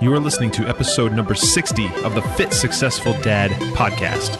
You are listening to episode number 60 of the Fit Successful Dad podcast.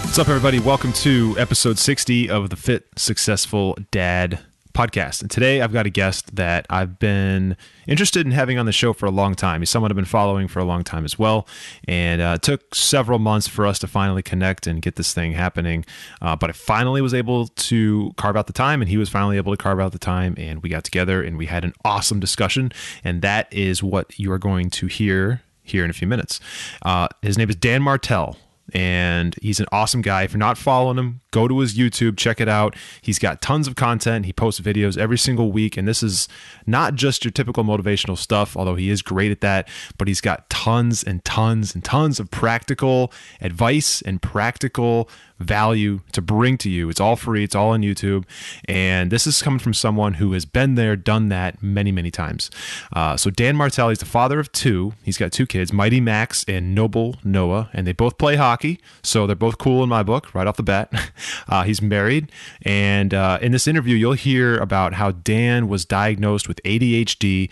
What's up, everybody? Welcome to episode 60 of the Fit Successful Dad podcast. And today I've got a guest that I've been interested in having on the show for a long time. He's someone I've been following for a long time as well. And uh, it took several months for us to finally connect and get this thing happening. Uh, but I finally was able to carve out the time, and he was finally able to carve out the time. And we got together and we had an awesome discussion. And that is what you are going to hear here in a few minutes. Uh, his name is Dan Martell and he's an awesome guy. If you're not following him, go to his YouTube, check it out. He's got tons of content. He posts videos every single week, and this is not just your typical motivational stuff, although he is great at that, but he's got tons and tons and tons of practical advice and practical value to bring to you. It's all free, it's all on YouTube. And this is coming from someone who has been there, done that many, many times. Uh, so, Dan Martell, he's the father of two. He's got two kids, Mighty Max and Noble Noah, and they both play hockey. So, they're both cool in my book right off the bat. Uh, he's married. And uh, in this interview, you'll hear about how Dan was diagnosed with ADHD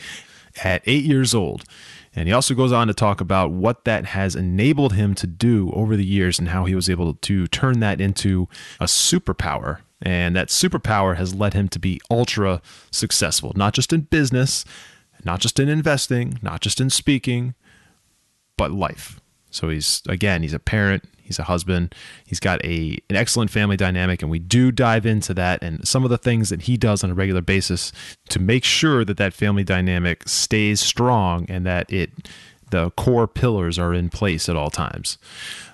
at eight years old. And he also goes on to talk about what that has enabled him to do over the years and how he was able to turn that into a superpower. And that superpower has led him to be ultra successful, not just in business, not just in investing, not just in speaking, but life. So he's, again, he's a parent, He's a husband. He's got a an excellent family dynamic, and we do dive into that and some of the things that he does on a regular basis to make sure that that family dynamic stays strong and that it the core pillars are in place at all times.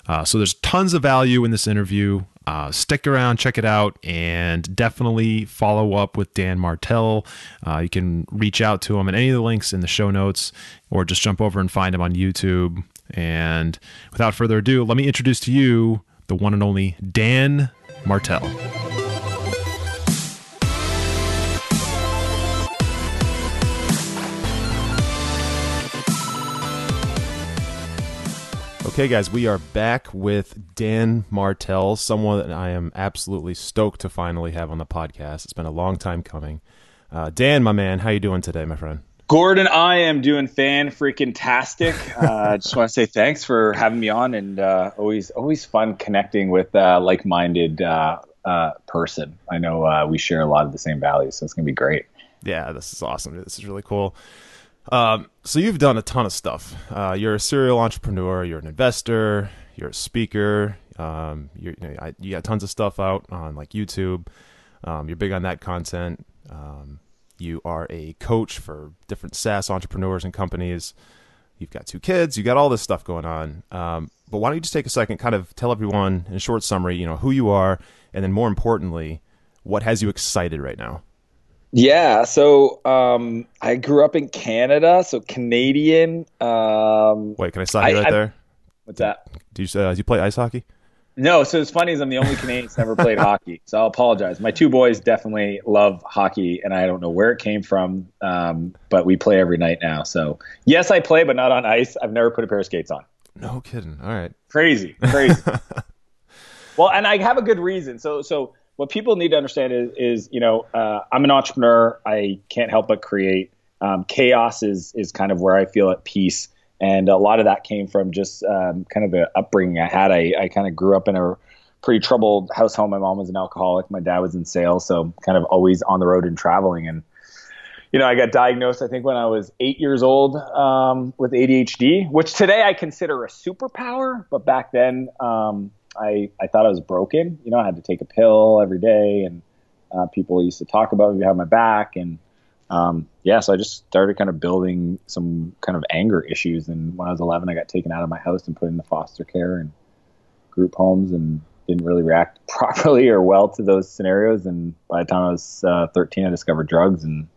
Uh, so there's tons of value in this interview. Uh, stick around, check it out, and definitely follow up with Dan Martell. Uh, you can reach out to him at any of the links in the show notes, or just jump over and find him on YouTube. And without further ado, let me introduce to you the one and only Dan Martell. Okay, guys, we are back with Dan Martell, someone that I am absolutely stoked to finally have on the podcast. It's been a long time coming. Uh, Dan, my man, how you doing today, my friend? Gordon, I am doing fan freaking tastic. Uh, I uh, just want to say thanks for having me on, and uh, always always fun connecting with uh, like minded uh, uh, person. I know we share a lot of the same values, so it's gonna be great. Yeah, this is awesome. This is really cool. Um, so you've done a ton of stuff. you're a serial entrepreneur. You're an investor. You're a speaker. Um, you know, I, you got tons of stuff out on like YouTube. Um, you're big on that content. Um, you are a coach for different SaaS entrepreneurs and companies. You've got two kids. You got all this stuff going on. Um, but why don't you just take a second, kind of tell everyone in a short summary, you know, who you are, and then more importantly, what has you excited right now? Yeah, so um, I grew up in Canada, so Canadian. Um, Wait, can I stop you right I, there? What's that? Do you uh, do you play ice hockey? No, so it's funny is I'm the only Canadian that's never played hockey. So I'll apologize. My two boys definitely love hockey, and I don't know where it came from, um, but we play every night now. So yes, I play, but not on ice. I've never put a pair of skates on. No kidding. All right. Crazy, crazy. well, and I have a good reason. So so what people need to understand is is you know uh, I'm an entrepreneur. I can't help but create. Um, chaos is is kind of where I feel at peace and a lot of that came from just um, kind of the upbringing I had. I, I kind of grew up in a pretty troubled household. My mom was an alcoholic. My dad was in sales, so kind of always on the road and traveling. And you know, I got diagnosed I think when I was eight years old um, with ADHD, which today I consider a superpower, but back then um, I I thought I was broken. You know, I had to take a pill every day, and uh, people used to talk about me behind my back and um, yeah, so I just started kind of building some kind of anger issues. And when I was 11, I got taken out of my house and put into foster care and group homes and didn't really react properly or well to those scenarios. And by the time I was uh, 13, I discovered drugs and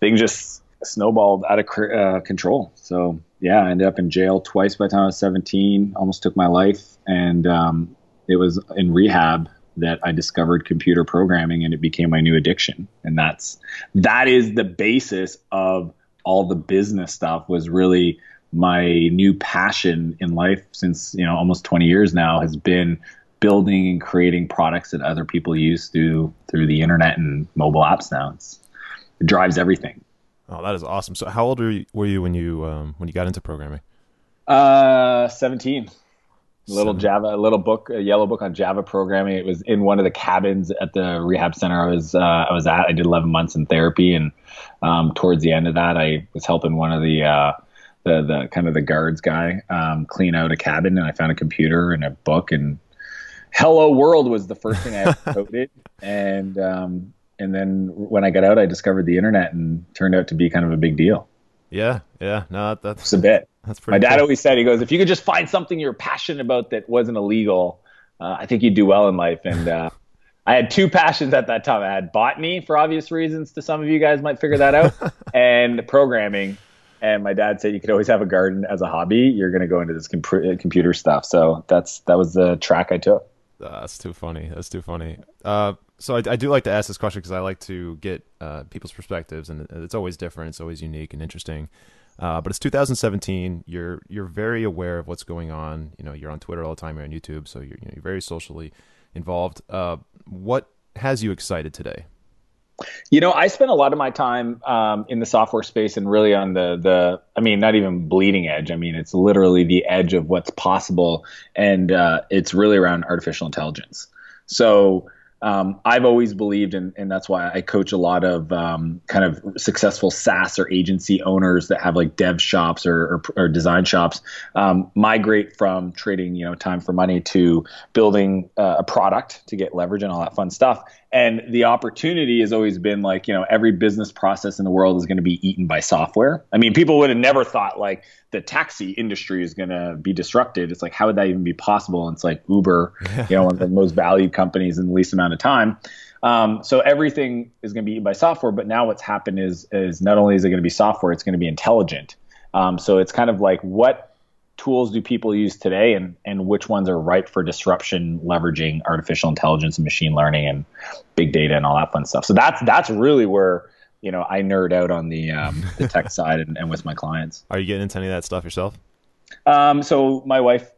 things just snowballed out of uh, control. So yeah, I ended up in jail twice by the time I was 17, almost took my life. And um, it was in rehab that I discovered computer programming and it became my new addiction. And that's that is the basis of all the business stuff was really my new passion in life since, you know, almost 20 years now has been building and creating products that other people use through through the internet and mobile apps now. It's, it drives everything. Oh, that is awesome. So how old were you, were you when you um, when you got into programming? Uh, 17 a little Java, a little book, a yellow book on Java programming. It was in one of the cabins at the rehab center I was uh, I was at. I did 11 months in therapy, and um, towards the end of that, I was helping one of the uh, the the kind of the guards guy um, clean out a cabin, and I found a computer and a book, and Hello World was the first thing I coded, and um, and then when I got out, I discovered the internet, and turned out to be kind of a big deal. Yeah, yeah, no, that's it's a bit. That's pretty. My dad cool. always said, he goes, if you could just find something you're passionate about that wasn't illegal, uh, I think you'd do well in life. And uh, I had two passions at that time. I had botany for obvious reasons. To some of you guys might figure that out, and programming. And my dad said you could always have a garden as a hobby. You're going to go into this comp- computer stuff. So that's that was the track I took. Uh, that's too funny. That's too funny. Uh, so I, I, do like to ask this question because I like to get uh, people's perspectives, and it's always different. It's always unique and interesting. Uh, but it's 2017. You're you're very aware of what's going on. You know, you're on Twitter all the time. You're on YouTube, so you're you know, you're very socially involved. Uh, what has you excited today? You know, I spent a lot of my time um, in the software space and really on the the. I mean, not even bleeding edge. I mean, it's literally the edge of what's possible, and uh, it's really around artificial intelligence. So um, I've always believed, and, and that's why I coach a lot of um, kind of successful SaaS or agency owners that have like dev shops or, or, or design shops um, migrate from trading, you know, time for money to building uh, a product to get leverage and all that fun stuff. And the opportunity has always been like, you know, every business process in the world is going to be eaten by software. I mean, people would have never thought like the taxi industry is going to be disrupted. It's like, how would that even be possible? And it's like Uber, you know, one of the most valued companies in the least amount of time. Um, so everything is going to be eaten by software. But now what's happened is, is not only is it going to be software, it's going to be intelligent. Um, so it's kind of like what tools do people use today and, and which ones are ripe for disruption leveraging artificial intelligence and machine learning and big data and all that fun stuff. So that's that's really where you know i nerd out on the um, the tech side and, and, with my clients. Are you getting into any of that stuff yourself? Um, so my wife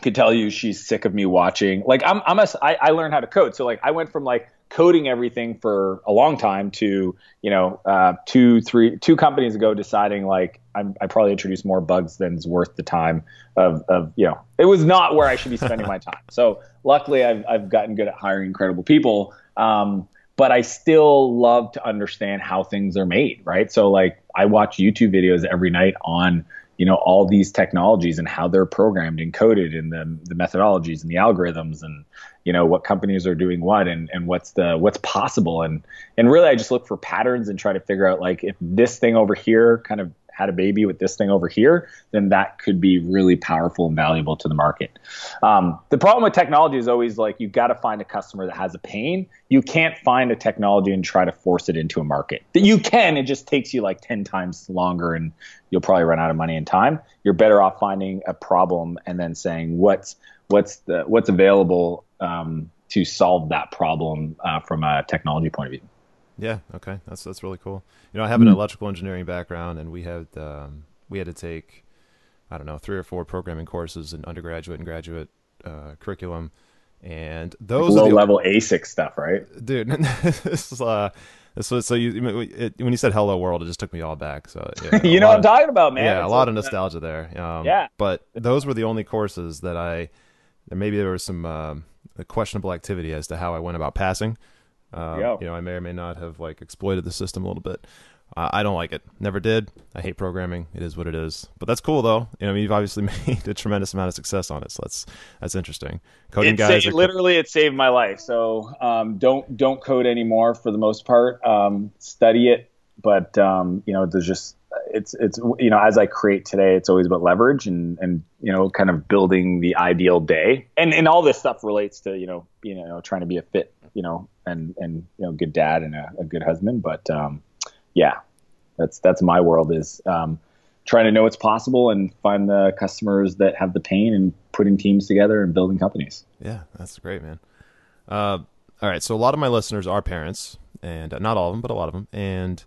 could tell you she's sick of me watching. Like i'm i'm a I, I learned how to code. So like i went from like coding everything for a long time to you know uh, two three two companies ago deciding like I'm, i probably introduced more bugs than is worth the time of, of you know it was not where I should be spending my time. So luckily I've I've gotten good at hiring incredible people. Um, but I still love to understand how things are made, right? So like I watch YouTube videos every night on you know all these technologies and how they're programmed and coded and the, the methodologies and the algorithms and you know what companies are doing what and, and what's the what's possible. And and really I just look for patterns and try to figure out like if this thing over here kind of had a baby with this thing over here, then that could be really powerful and valuable to the market. Um, the problem with technology is always like you've got to find a customer that has a pain. You can't find a technology and try to force it into a market. That you can, it just takes you like 10 times longer and you'll probably run out of money and time. You're better off finding a problem and then saying what's what's the what's available um, to solve that problem uh, from a technology point of view. Yeah. Okay. That's that's really cool. You know, I have an mm-hmm. electrical engineering background, and we had um, we had to take I don't know three or four programming courses in undergraduate and graduate uh, curriculum, and those like low level ASIC stuff, right? Dude, this is uh, this was so you it, when you said "Hello World," it just took me all back. So yeah, you know what I'm of, talking about, man. Yeah, it's a lot like, of nostalgia there. Um, yeah, but those were the only courses that I. Maybe there was some uh, questionable activity as to how I went about passing. Um, You know, I may or may not have like exploited the system a little bit. Uh, I don't like it. Never did. I hate programming. It is what it is. But that's cool though. You know, I mean, you've obviously made a tremendous amount of success on it. So that's that's interesting. Coding it guys, sa- literally, it saved my life. So um, don't don't code anymore for the most part. Um, study it, but um, you know, there's just it's it's you know as I create today, it's always about leverage and and you know kind of building the ideal day. And and all this stuff relates to you know you know trying to be a fit you know and and you know good dad and a, a good husband. But um, yeah, that's that's my world is um, trying to know what's possible and find the customers that have the pain and putting teams together and building companies. Yeah, that's great, man. Uh, all right. So a lot of my listeners are parents, and uh, not all of them, but a lot of them. And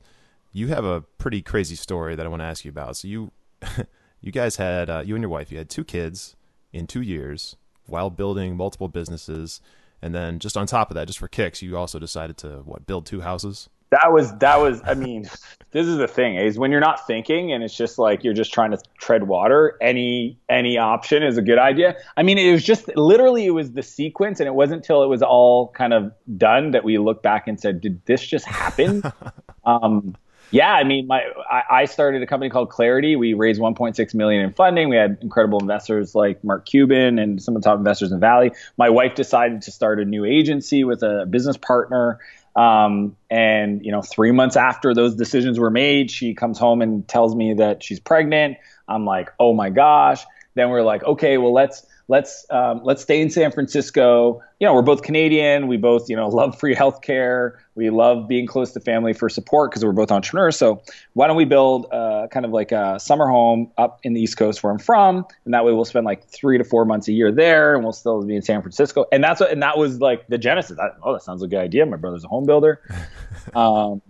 you have a pretty crazy story that I want to ask you about. So you, you guys had uh, you and your wife. You had two kids in two years while building multiple businesses, and then just on top of that, just for kicks, you also decided to what build two houses? That was that was i mean this is the thing is when you're not thinking and it's just like you're just trying to tread water any any option is a good idea. I mean it was just literally it was the sequence and it wasn't until it was all kind of done that we looked back and said did this just happen? Um, yeah i mean my I, started a company called clarity we raised 1.6 million in funding we had incredible investors like mark cuban and some of the top investors in valley my wife decided to start a new agency with a business partner um, and you know, three months after those decisions were made, she comes home and tells me that she's pregnant. I'm like, oh my gosh. Then we're like, okay, well let's let's um, let's stay in San Francisco. You know, we're both Canadian. We both you know love free healthcare. We love being close to family for support because we're both entrepreneurs. So why don't we build uh, kind of like a summer home up in the East Coast where I'm from, and that way we'll spend like three to four months a year there, and we'll still be in San Francisco. And that's what, and that was like the genesis. I, oh, that sounds like a good idea. My brother's a home builder. um,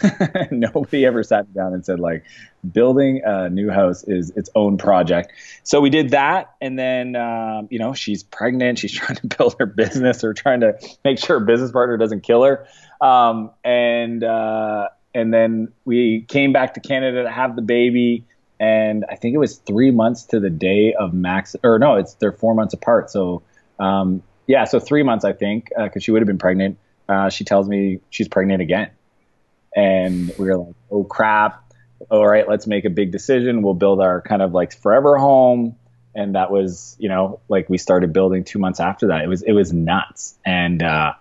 nobody ever sat down and said like building a new house is its own project. So we did that, and then um, you know she's pregnant. She's trying to build her business or trying to make sure her business partner doesn't kill her. Um, and uh, and then we came back to Canada to have the baby. And I think it was three months to the day of Max, or no, it's they're four months apart. So um, yeah, so three months I think because uh, she would have been pregnant. Uh, she tells me she's pregnant again, and we were like, oh crap! All right, let's make a big decision. We'll build our kind of like forever home and that was you know like we started building two months after that. It was it was nuts. And uh,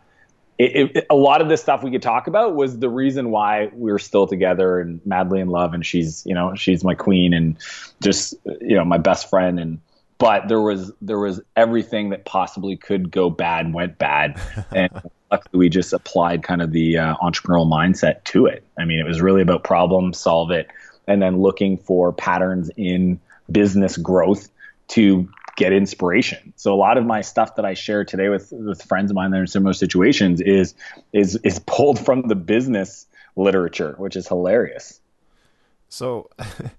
it, it, a lot of this stuff we could talk about was the reason why we were still together and madly in love. And she's you know she's my queen and just you know my best friend. And but there was there was everything that possibly could go bad went bad. And luckily we just applied kind of the uh, entrepreneurial mindset to it. I mean it was really about problem solve it and then looking for patterns in business growth to get inspiration. So a lot of my stuff that I share today with with friends of mine that are in similar situations is is is pulled from the business literature, which is hilarious. So,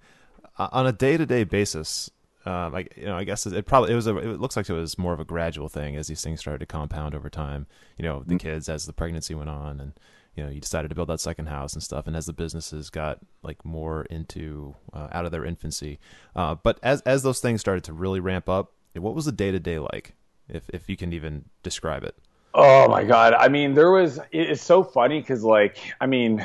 on a day to day basis, um, like you know, I guess it probably it was a, it looks like it was more of a gradual thing as these things started to compound over time. You know, the mm-hmm. kids as the pregnancy went on, and you know, you decided to build that second house and stuff. And as the businesses got like more into uh, out of their infancy, uh, but as as those things started to really ramp up, what was the day to day like? If if you can even describe it. Oh my god! I mean, there was. It's so funny because like, I mean,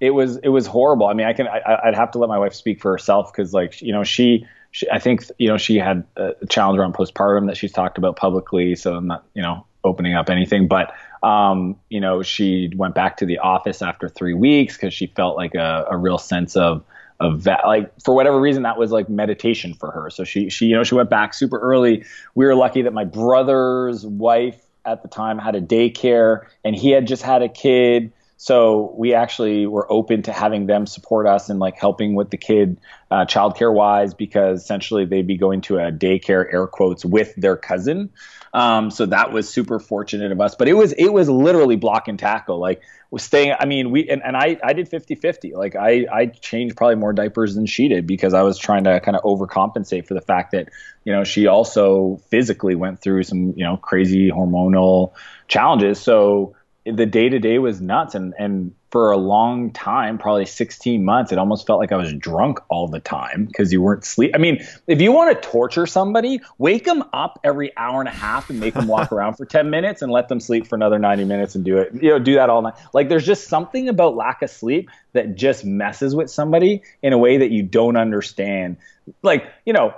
it was it was horrible. I mean, I can I, would have to let my wife speak for herself because like you know she, she I think you know she had a challenge around postpartum that she's talked about publicly. So I'm not you know opening up anything, but um, you know, she went back to the office after three weeks because she felt like a, a real sense of of that like for whatever reason that was like meditation for her. So she she you know she went back super early. We were lucky that my brother's wife at the time had a daycare and he had just had a kid so we actually were open to having them support us and like helping with the kid uh, childcare wise because essentially they'd be going to a daycare air quotes with their cousin um, so that was super fortunate of us. But it was it was literally block and tackle. Like was staying. I mean, we and, and I I did 50-50. Like I I changed probably more diapers than she did because I was trying to kind of overcompensate for the fact that you know she also physically went through some you know crazy hormonal challenges. So the day to day was nuts. And and for a long time probably 16 months it almost felt like i was drunk all the time because you weren't sleep i mean if you want to torture somebody wake them up every hour and a half and make them walk around for 10 minutes and let them sleep for another 90 minutes and do it you know do that all night. Like there's just something about lack of sleep that just messes with somebody in a way that you don't understand. Like you know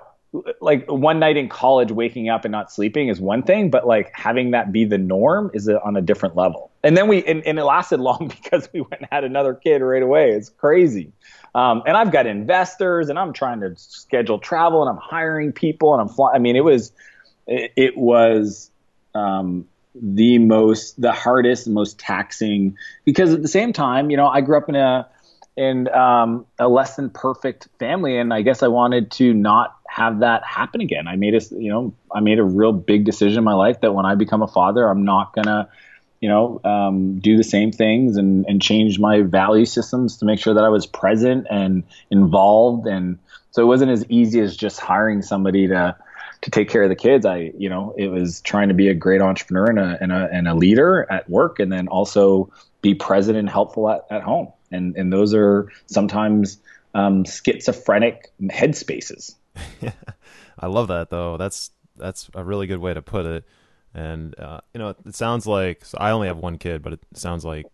like one night in college waking up and not sleeping is one thing but like having that be the norm is on a different level. And then we and, and it lasted long because we went and had another kid right away. It's crazy. Um, and i've got investors and i'm trying to schedule travel and i'm hiring people and i'm flying i mean it was it, it was um, the most the hardest most taxing because at the same time you know i grew up in a in um, a less than perfect family, and I guess I wanted to not have that happen again. I made a, you know, I made a real big decision in my life that when I become a father, I'm not gonna, you know, um, do the same things and, and change my value systems to make sure that I was present and involved. And so it wasn't as easy as just hiring somebody to, to take care of the kids. I, you know, it was trying to be a great entrepreneur and a, and a, and a leader at work and then also be present and helpful at, at home. And, and those are sometimes um, schizophrenic headspaces. I love that though. That's that's a really good way to put it. And uh, you know, it sounds like so I only have one kid, but it sounds like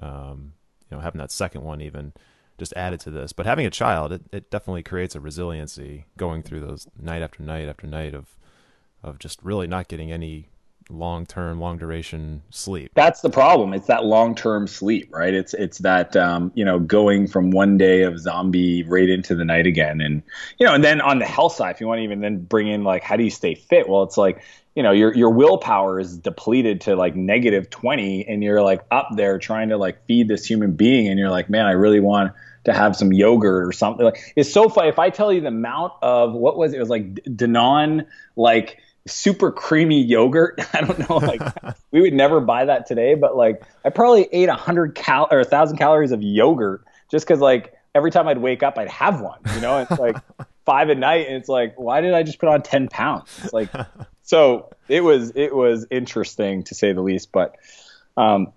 um, you know having that second one even just added to this. But having a child, it, it definitely creates a resiliency going through those night after night after night of of just really not getting any long term, long duration sleep. That's the problem. It's that long term sleep, right? It's it's that um, you know going from one day of zombie right into the night again, and you know, and then on the health side, if you want to even then bring in like how do you stay fit? Well, it's like you know your your willpower is depleted to like negative twenty, and you're like up there trying to like feed this human being, and you're like, man, I really want to have some yogurt or something. Like it's so funny if I tell you the amount of what was it, it was like Danone like super creamy yogurt. I don't know, like we would never buy that today, but like I probably ate a hundred cal or a thousand calories of yogurt just because like every time I'd wake up, I'd have one. You know, it's like five at night, and it's like, why did I just put on ten pounds? It's like, so it was it was interesting to say the least, but. Um,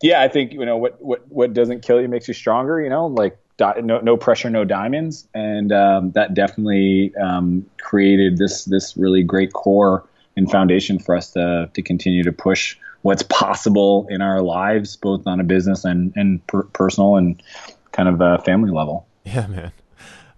yeah, I think you know what what what doesn't kill you makes you stronger. You know, like no no pressure, no diamonds, and um, that definitely um, created this this really great core and foundation for us to to continue to push what's possible in our lives, both on a business and and per- personal and kind of a family level. Yeah, man.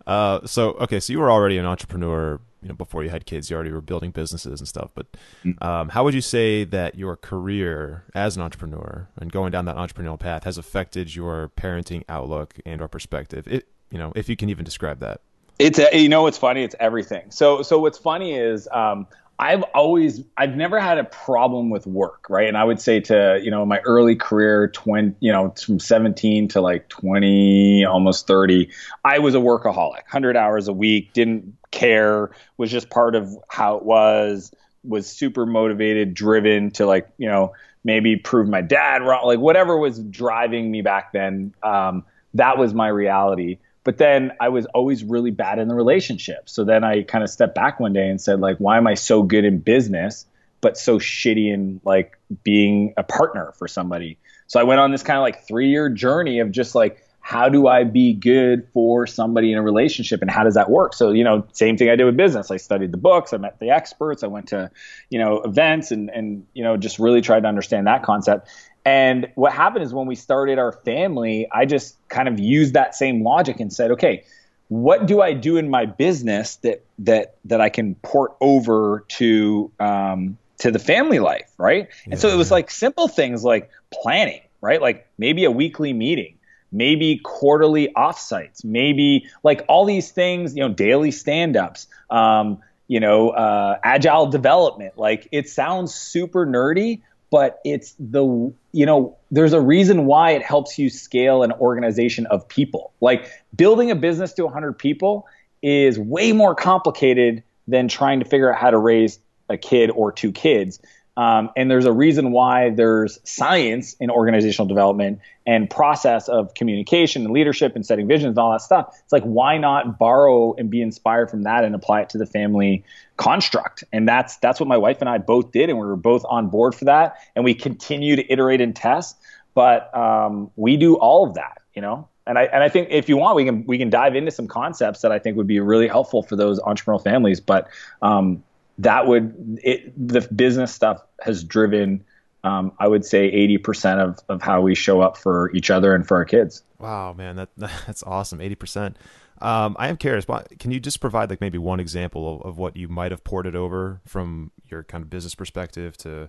Uh, so okay, so you were already an entrepreneur you know before you had kids you already were building businesses and stuff but mm. um, how would you say that your career as an entrepreneur and going down that entrepreneurial path has affected your parenting outlook and or perspective? It you know if you can even describe that. It's a, you know what's funny? It's everything. So so what's funny is um, I've always I've never had a problem with work, right? And I would say to, you know, my early career, 20, you know, from 17 to like 20, almost 30, I was a workaholic. 100 hours a week, didn't care, was just part of how it was, was super motivated, driven to like, you know, maybe prove my dad wrong, like whatever was driving me back then, um, that was my reality. But then I was always really bad in the relationship. So then I kind of stepped back one day and said, like, why am I so good in business, but so shitty in like being a partner for somebody? So I went on this kind of like three year journey of just like, how do I be good for somebody in a relationship and how does that work? So, you know, same thing I did with business. I studied the books, I met the experts, I went to, you know, events and, and, you know, just really tried to understand that concept. And what happened is when we started our family, I just kind of used that same logic and said, okay, what do I do in my business that that that I can port over to um, to the family life, right? Yeah. And so it was like simple things like planning, right? Like maybe a weekly meeting, maybe quarterly offsites, maybe like all these things, you know, daily stand-ups, um, you know, uh, agile development. Like it sounds super nerdy, but it's the you know there's a reason why it helps you scale an organization of people. Like building a business to 100 people is way more complicated than trying to figure out how to raise a kid or two kids um, and there's a reason why there's science in organizational development and process of communication and leadership and setting visions and all that stuff. It's like, why not borrow and be inspired from that and apply it to the family construct? And that's that's what my wife and I both did, and we were both on board for that. And we continue to iterate and test, but um, we do all of that, you know. And I and I think if you want, we can we can dive into some concepts that I think would be really helpful for those entrepreneurial families. But um, that would it, the business stuff has driven um, I would say 80% of, of how we show up for each other and for our kids. Wow, man, that that's awesome. 80%. Um, I am curious, can you just provide like maybe one example of, of what you might have ported over from your kind of business perspective to,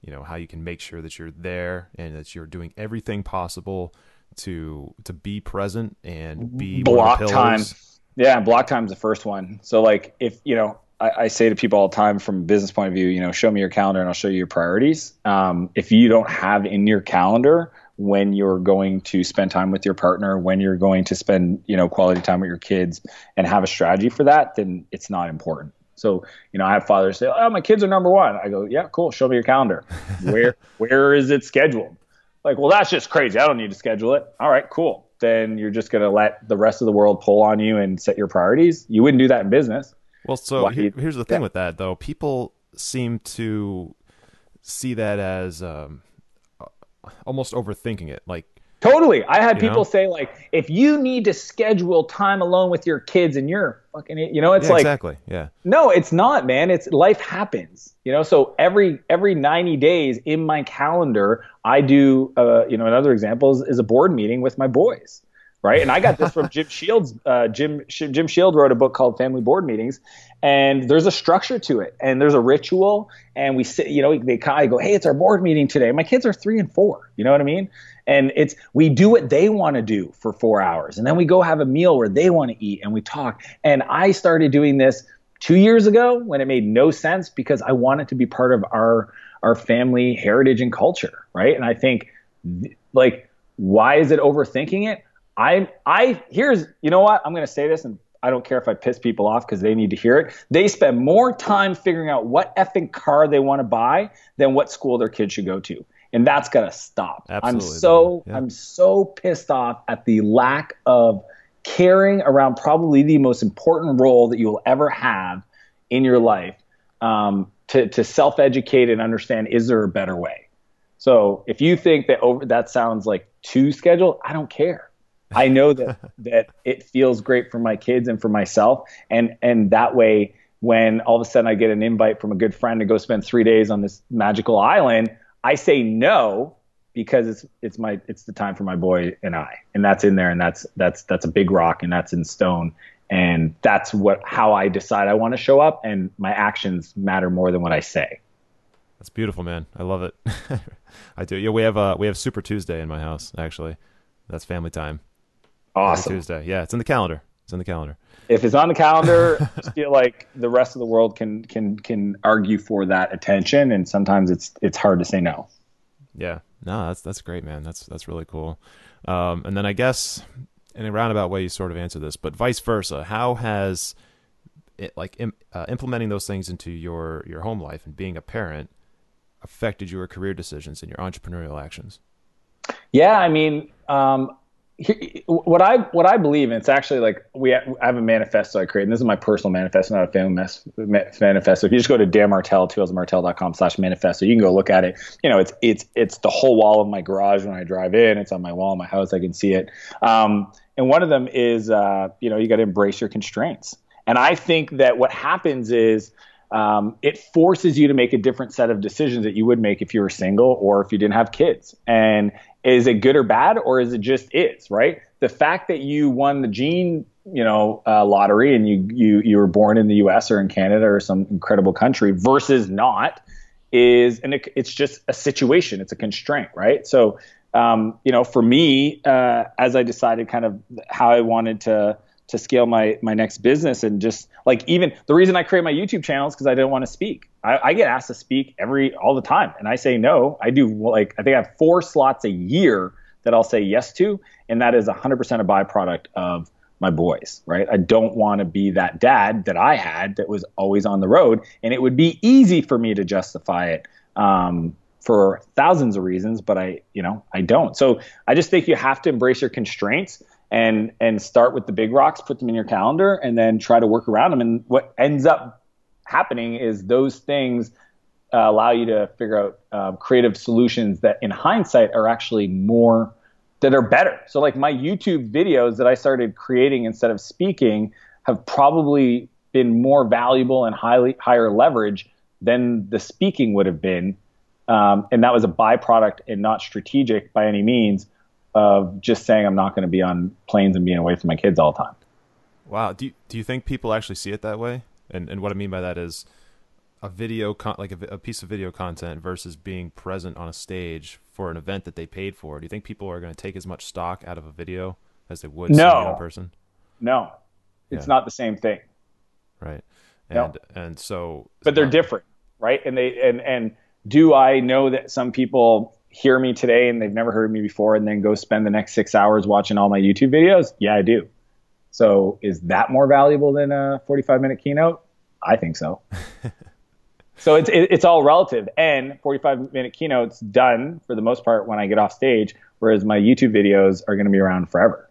you know, how you can make sure that you're there and that you're doing everything possible to to be present and be block time. Yeah, block time's the first one. So like if you know I, I, say to people all the time from a business point of view, you know, show me your calendar and I'll show you your priorities. Um, if you don't have in your calendar when you're going to spend time with your partner, when you're going to spend, you know, quality time with your kids and have a strategy for that, then it's not important. So, you know, I have fathers say, "Oh, my kids are number 1." I go, "Yeah, cool. Show me your calendar. Where where is it scheduled?" Like, "Well, that's just crazy. I don't need to schedule it." All right, cool. Then you're just going to let the rest of the world pull on you and set your priorities. You wouldn't do that in business. Well, so here, here's the thing yeah. with that though. People seem to see that as um, almost overthinking it. Like totally, I had people know? say like, if you need to schedule time alone with your kids and you're fucking, you know, it's yeah, like exactly, yeah. No, it's not, man. It's life happens, you know. So every every ninety days in my calendar, I do, uh, you know, another example is, is a board meeting with my boys right? And I got this from Jim Sheils. Uh, Jim Jim Shield wrote a book called Family Board Meetings, and there's a structure to it, and there's a ritual, and we sit, you know, they kind of go, hey, it's our board meeting today. My kids are three and four, you know what I mean? And it's we do what they want to do for four hours, and then we go have a meal where they want to eat, and we talk. And I started doing this two years ago when it made no sense because I wanted to be part of our our family heritage and culture, right? And I think like why is it overthinking it? I I here's you know what I'm going to say this and I don't care if I piss people off because they need to hear it. They spend more time figuring out what effing car they want to buy than what school their kid should go to. And that's got to stop. Absolutely. I'm so yeah. I'm so pissed off at the lack of caring around probably the most important role that you will ever have in your life um, to, to self-educate and understand is there a better way. So if you think that over that sounds like too scheduled, I don't care. I know that that it feels great for my kids and for myself, and and that way, when all of a sudden I get an invite from a good friend to go spend three days on this magical island, I say no because it's it's my it's the time for my boy and I, and that's in there, and that's that's that's a big rock, and that's in stone, and that's what how I decide I want to show up, and my actions matter more than what I say. That's beautiful, man. I love it. I do. Yeah, we have uh we have Super Tuesday in my house. Actually, that's family time. Awesome. Tuesday. Yeah, it's in the calendar. It's in the calendar. If it's on the calendar, I feel like the rest of the world can can can argue for that attention, and sometimes it's it's hard to say no. Yeah, no, that's that's great, man. That's that's really cool. Um, and then I guess in a roundabout way, you sort of answer this, but vice versa. How has it, like Im, uh, implementing those things into your your home life and being a parent affected your career decisions and your entrepreneurial actions? Yeah, I mean, um, what I what I believe, and it's actually like we have, I have a manifesto I created, and this is my personal manifesto, not a family manifesto. If you just go to Dan Martell, slash manifesto, you can go look at it. You know, it's it's it's the whole wall of my garage when I drive in. It's on my wall in my house. I can see it. Um, and one of them is, uh, you know, you got to embrace your constraints. And I think that what happens is um, it forces you to make a different set of decisions that you would make if you were single or if you didn't have kids. And is it good or bad, or is it just is right? The fact that you won the gene, you know, uh, lottery and you you you were born in the U.S. or in Canada or some incredible country versus not is and it, it's just a situation. It's a constraint, right? So, um, you know, for me, uh, as I decided kind of how I wanted to to scale my my next business and just like even the reason I create my YouTube channel is because I didn't want to speak. I, I, get asked to speak every all the time, and I say no. I do like I think I have four slots a year that I'll say yes to, and that is 100% a byproduct of my boys, right? I don't want to be that dad that I had that was always on the road, and it would be easy for me to justify it um, for thousands of reasons, but I, you know, I don't. So I just think you have to embrace your constraints and and start with the big rocks, put them in your calendar, and then try to work around them. And what ends up happening is those things uh, allow you to figure out uh, creative solutions that, in hindsight, are actually more that are better. So, like my YouTube videos that I started creating instead of speaking have probably been more valuable and highly higher leverage than the speaking would have been. Um, and that was a byproduct and not strategic by any means of just saying I'm not going to be on planes and being away from my kids all the time. Wow. Do you, do you think people actually see it that way? And and what I mean by that is a video con- like a, a, piece of video content versus being present on a stage for an event that they paid for. Do you think people are going to take as much stock out of a video as they would no. in person? No. It's yeah. not the same thing. Right. And no. and so But they're different, right? And they and and do I know that some people hear me today and they've never heard me before and then go spend the next six hours watching all my YouTube videos? Yeah, I do. So is that more valuable than a 45 minute keynote? I think so. so it's it, it's all relative. And 45 minute keynotes done for the most part when I get off stage, whereas my YouTube videos are going to be around forever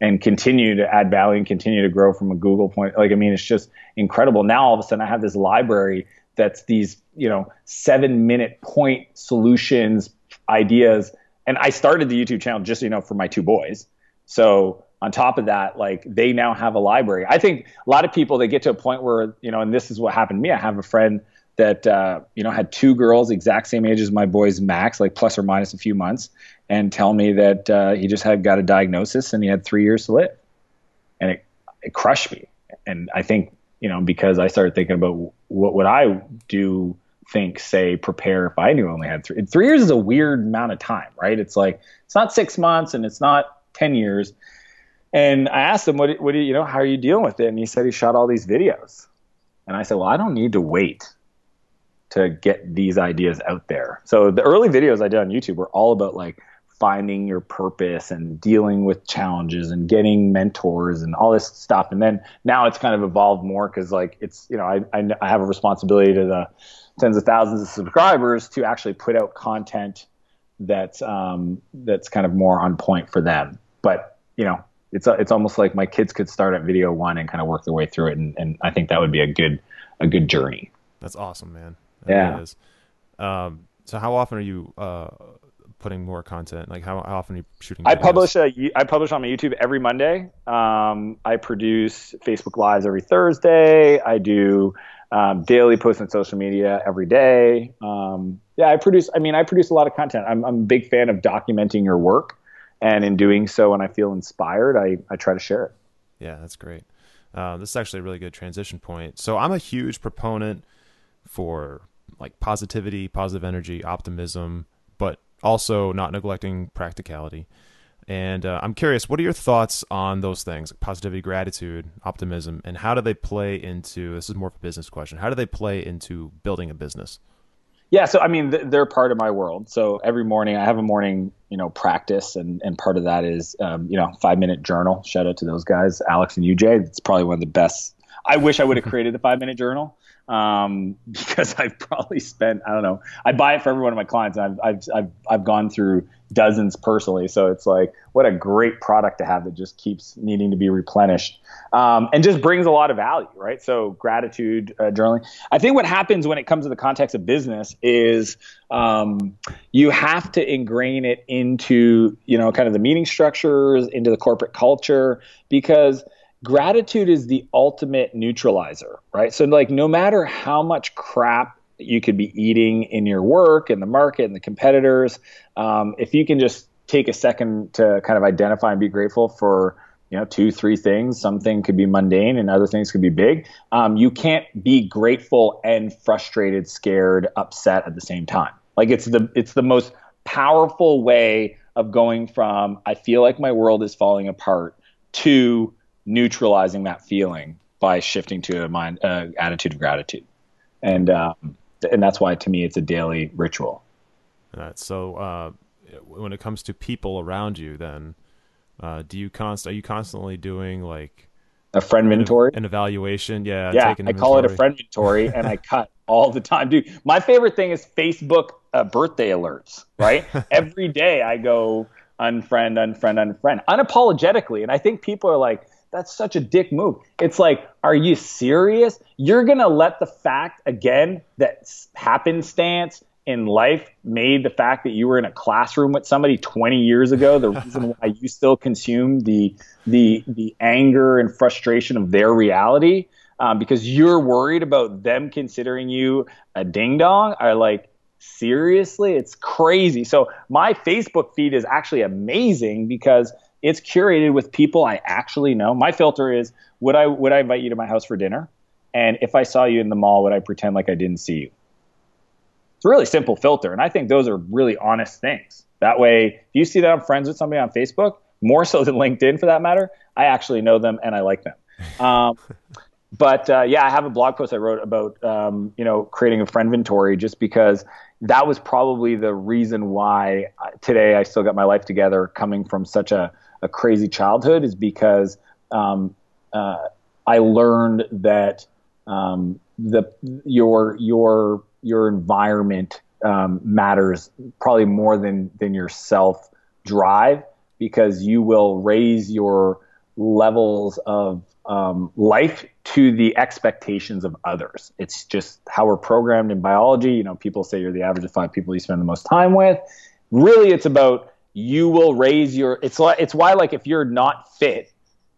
and continue to add value and continue to grow from a Google point. Like I mean, it's just incredible. Now all of a sudden I have this library that's these you know seven minute point solutions ideas. And I started the YouTube channel just you know for my two boys. So on top of that, like they now have a library. I think a lot of people they get to a point where you know, and this is what happened to me. I have a friend that uh, you know had two girls exact same age as my boys Max, like plus or minus a few months, and tell me that uh, he just had got a diagnosis and he had three years to live, and it it crushed me. And I think you know because I started thinking about what would I do, think, say, prepare if I knew I only had three. Three years is a weird amount of time, right? It's like it's not six months and it's not ten years and I asked him, what, what do you, you know, how are you dealing with it? And he said he shot all these videos. And I said, well, I don't need to wait to get these ideas out there. So the early videos I did on YouTube were all about like finding your purpose and dealing with challenges and getting mentors and all this stuff. And then now it's kind of evolved more because like it's, you know, I, I, I have a responsibility to the tens of thousands of subscribers to actually put out content that's, um, that's kind of more on point for them. But, you know, it's it's almost like my kids could start at video one and kind of work their way through it, and, and I think that would be a good a good journey. That's awesome, man. That yeah. Really um, so how often are you uh, putting more content? Like how, how often are you shooting? Videos? I publish a, I publish on my YouTube every Monday. Um, I produce Facebook Lives every Thursday. I do um, daily posts on social media every day. Um, yeah, I produce. I mean, I produce a lot of content. I'm, I'm a big fan of documenting your work and in doing so, when I feel inspired, I, I try to share it. Yeah, that's great. Uh, this is actually a really good transition point. So I'm a huge proponent for like positivity, positive energy, optimism, but also not neglecting practicality. And uh, I'm curious, what are your thoughts on those things, positivity, gratitude, optimism, and how do they play into? This is more of a business question. How do they play into building a business? Yeah, so I mean, they're part of my world. So every morning I have a morning, you know, practice, and and part of that is, um, you know, five minute journal. Shout out to those guys, Alex and UJ. It's probably one of the best. I wish I would have created the five minute journal um, because I've probably spent I don't know. I buy it for every one of my clients, and I've I've I've, I've gone through dozens personally. So it's like what a great product to have that just keeps needing to be replenished um, and just brings a lot of value, right? So gratitude uh, journaling. I think what happens when it comes to the context of business is um, you have to ingrain it into you know kind of the meeting structures, into the corporate culture because gratitude is the ultimate neutralizer, right? So like no matter how much crap you could be eating in your work and the market and the competitors, um, if you can just take a second to kind of identify and be grateful for you know two three things something could be mundane and other things could be big um, you can't be grateful and frustrated scared upset at the same time like it's the it's the most powerful way of going from i feel like my world is falling apart to neutralizing that feeling by shifting to a mind uh, attitude of gratitude. And um, and that's why to me it's a daily ritual. Right. So uh, when it comes to people around you then uh, do you const are you constantly doing like a friend inventory an evaluation? Yeah yeah i call it a friend inventory and i cut all the time. Dude my favorite thing is facebook uh, birthday alerts right? Every day i go unfriend unfriend unfriend unapologetically. And i think people are like that's such a dick move. It's like, are you serious? You're going to let the fact, again, that happenstance in life made the fact that you were in a classroom with somebody 20 years ago the reason why you still consume the, the, the anger and frustration of their reality um, because you're worried about them considering you a ding dong are like, seriously? It's crazy. So my Facebook feed is actually amazing because – it's curated with people I actually know. My filter is would I would I invite you to my house for dinner? And if I saw you in the mall, would I pretend like I didn't see you? It's a really simple filter, and I think those are really honest things. That way, if you see that I'm friends with somebody on Facebook, more so than LinkedIn for that matter, I actually know them and I like them. Um, but uh, yeah, I have a blog post I wrote about um, you know creating a friend inventory just because that was probably the reason why today I still got my life together coming from such a, a crazy childhood is because um, uh, I learned that um, the your your your environment um, matters probably more than than your self drive because you will raise your levels of um, life to the expectations of others. It's just how we're programmed in biology. You know, people say you're the average of five people you spend the most time with. Really, it's about you will raise your. It's like it's why like if you're not fit,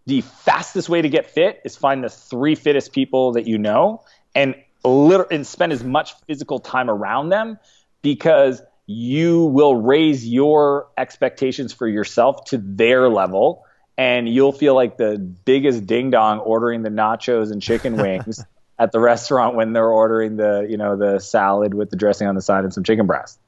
the fastest way to get fit is find the three fittest people that you know and liter- and spend as much physical time around them because you will raise your expectations for yourself to their level and you'll feel like the biggest ding dong ordering the nachos and chicken wings at the restaurant when they're ordering the you know the salad with the dressing on the side and some chicken breast.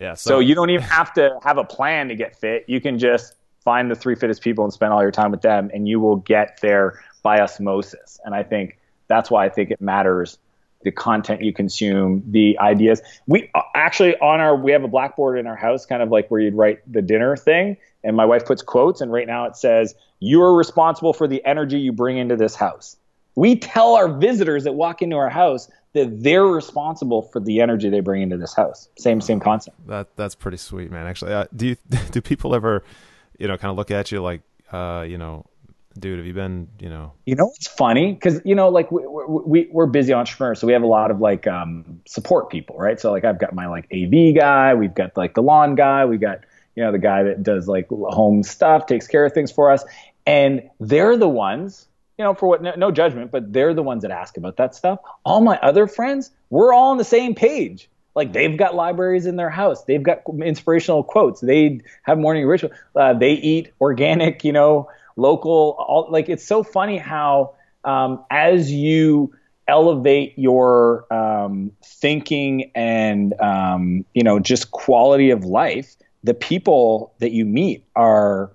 Yeah. So, so you don't even have to have a plan to get fit. You can just find the three fittest people and spend all your time with them, and you will get there by osmosis. And I think that's why I think it matters the content you consume, the ideas. We uh, actually on our we have a blackboard in our house, kind of like where you'd write the dinner thing, and my wife puts quotes, and right now it says, You are responsible for the energy you bring into this house. We tell our visitors that walk into our house that they're responsible for the energy they bring into this house. Same same concept. That that's pretty sweet, man. Actually, uh, do you do people ever, you know, kind of look at you like, uh, you know, dude, have you been, you know? You know, it's funny because you know, like we, we we're busy entrepreneurs, so we have a lot of like um, support people, right? So like I've got my like AV guy, we've got like the lawn guy, we've got you know, the guy that does like home stuff, takes care of things for us. And they're the ones, you know, for what, no, no judgment, but they're the ones that ask about that stuff. All my other friends, we're all on the same page. Like they've got libraries in their house. They've got inspirational quotes. They have morning ritual. Uh, they eat organic, you know, local. All, like it's so funny how um, as you elevate your um, thinking and um, you know just quality of life, the people that you meet are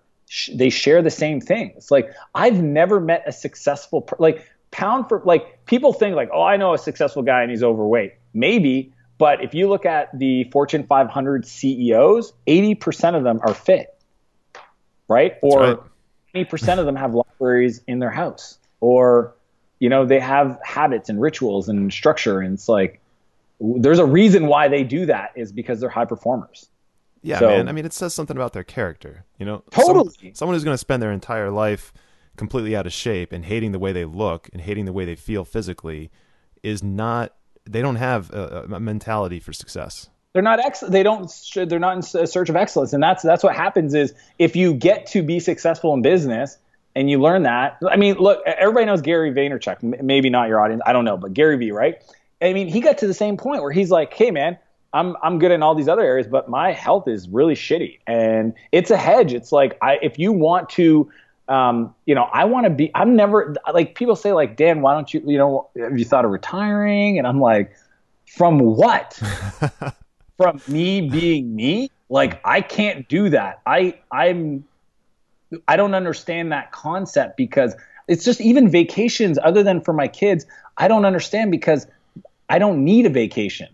they share the same things. Like I've never met a successful like pound for like people think like oh I know a successful guy and he's overweight. Maybe, but if you look at the Fortune 500 CEOs, 80% of them are fit. Right? Or right. 20% of them have libraries in their house or you know they have habits and rituals and structure and it's like there's a reason why they do that is because they're high performers yeah, so, man. I mean, it says something about their character. You know, totally. Some, someone who's going to spend their entire life completely out of shape and hating the way they look and hating the way they feel physically is not. They don't have a, a mentality for success. They're not ex. They don't. They're not in search of excellence, and that's that's what happens. Is if you get to be successful in business and you learn that. I mean, look, everybody knows Gary Vaynerchuk. Maybe not your audience. I don't know, but Gary V. Right? I mean, he got to the same point where he's like, "Hey, man, I'm I'm good in all these other areas, but my health is really shitty, and it's a hedge. It's like I if you want to, um, you know, I want to be. I'm never like people say like Dan, why don't you you know have you thought of retiring? And I'm like, from what? from me being me? Like I can't do that. I I'm I don't understand that concept because it's just even vacations other than for my kids, I don't understand because I don't need a vacation.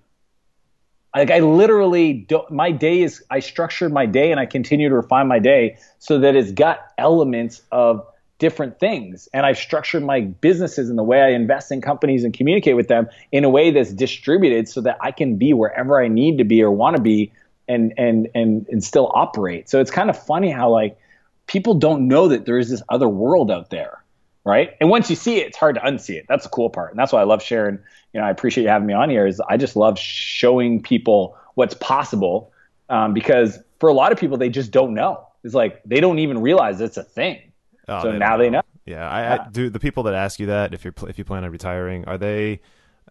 Like I literally don't, my day is, I structured my day and I continue to refine my day so that it's got elements of different things. And I've structured my businesses and the way I invest in companies and communicate with them in a way that's distributed so that I can be wherever I need to be or want to be and, and, and, and still operate. So it's kind of funny how like people don't know that there is this other world out there right? And once you see it, it's hard to unsee it. That's the cool part, and that's why I love sharing. You know, I appreciate you having me on here. Is I just love showing people what's possible um, because for a lot of people, they just don't know. It's like they don't even realize it's a thing. Oh, so they now they know. Yeah, I, I, do. The people that ask you that, if you're if you plan on retiring, are they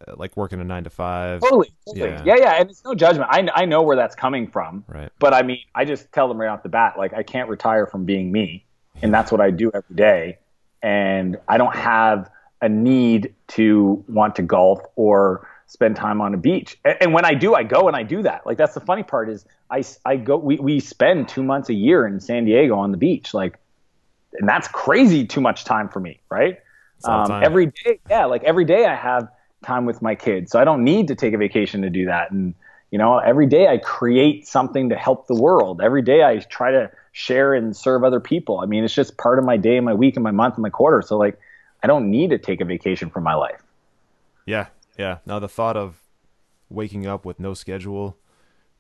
uh, like working a nine to five? Totally. totally. Yeah. yeah, yeah, and it's no judgment. I I know where that's coming from. Right. But I mean, I just tell them right off the bat, like I can't retire from being me, and that's what I do every day and I don't have a need to want to golf or spend time on a beach. And, when I do, I go and I do that. Like that's the funny part is I, I go, we, we spend two months a year in San Diego on the beach. Like, and that's crazy too much time for me. Right. Um, every day. Yeah. Like every day I have time with my kids. So I don't need to take a vacation to do that. And, You know, every day I create something to help the world. Every day I try to share and serve other people. I mean, it's just part of my day, and my week, and my month, and my quarter. So like, I don't need to take a vacation from my life. Yeah, yeah. Now the thought of waking up with no schedule,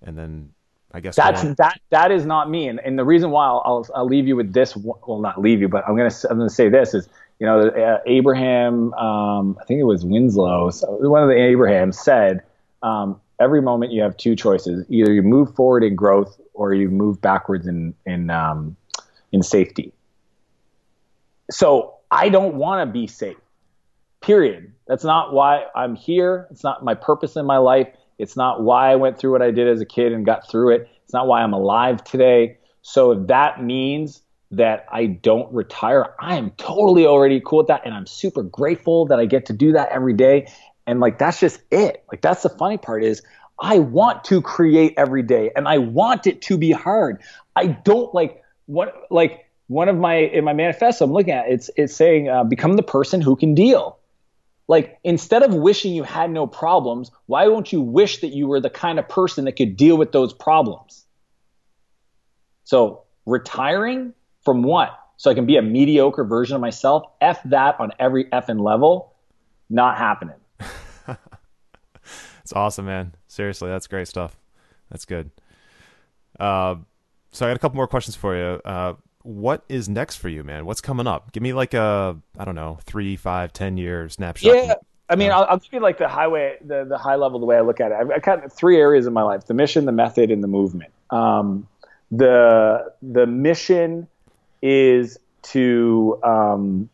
and then I guess that's going... that that is not me. And, and the reason why I'll, I'll, I'll leave you with this. Well, not leave you, but I'm gonna I'm gonna say this is you know uh, Abraham. Um, I think it was Winslow. So one of the Abrahams said. Um, every moment you have two choices: either you move forward in growth or you move backwards in in um, in safety. So I don't want to be safe. Period. That's not why I'm here. It's not my purpose in my life. It's not why I went through what I did as a kid and got through it. It's not why I'm alive today. So if that means that I don't retire, I am totally already cool with that. And I'm super grateful that I get to do that every day. And like, that's just it. Like, that's the funny part is I want to create every day and I want it to be hard. I don't like what, like, one of my in my manifesto I'm looking at it's it's saying uh, become the person who can deal. Like instead of wishing you had no problems, why won't you wish that you were the kind of person that could deal with those problems? So retiring from what? So I can be a mediocre version of myself. F that on every effing level. Not happening. It's awesome, man. Seriously, that's great stuff. That's good. Uh, so I got a couple more questions for you. Uh, what is next for you, man? What's coming up? Give me like a I don't know three, five, ten year snapshot. Yeah, I mean, I'll, I'll give you like the highway, the the high level, the way I look at it. I've, I've got three areas in my life: the mission, the method, and the movement. Um, the the mission is to um,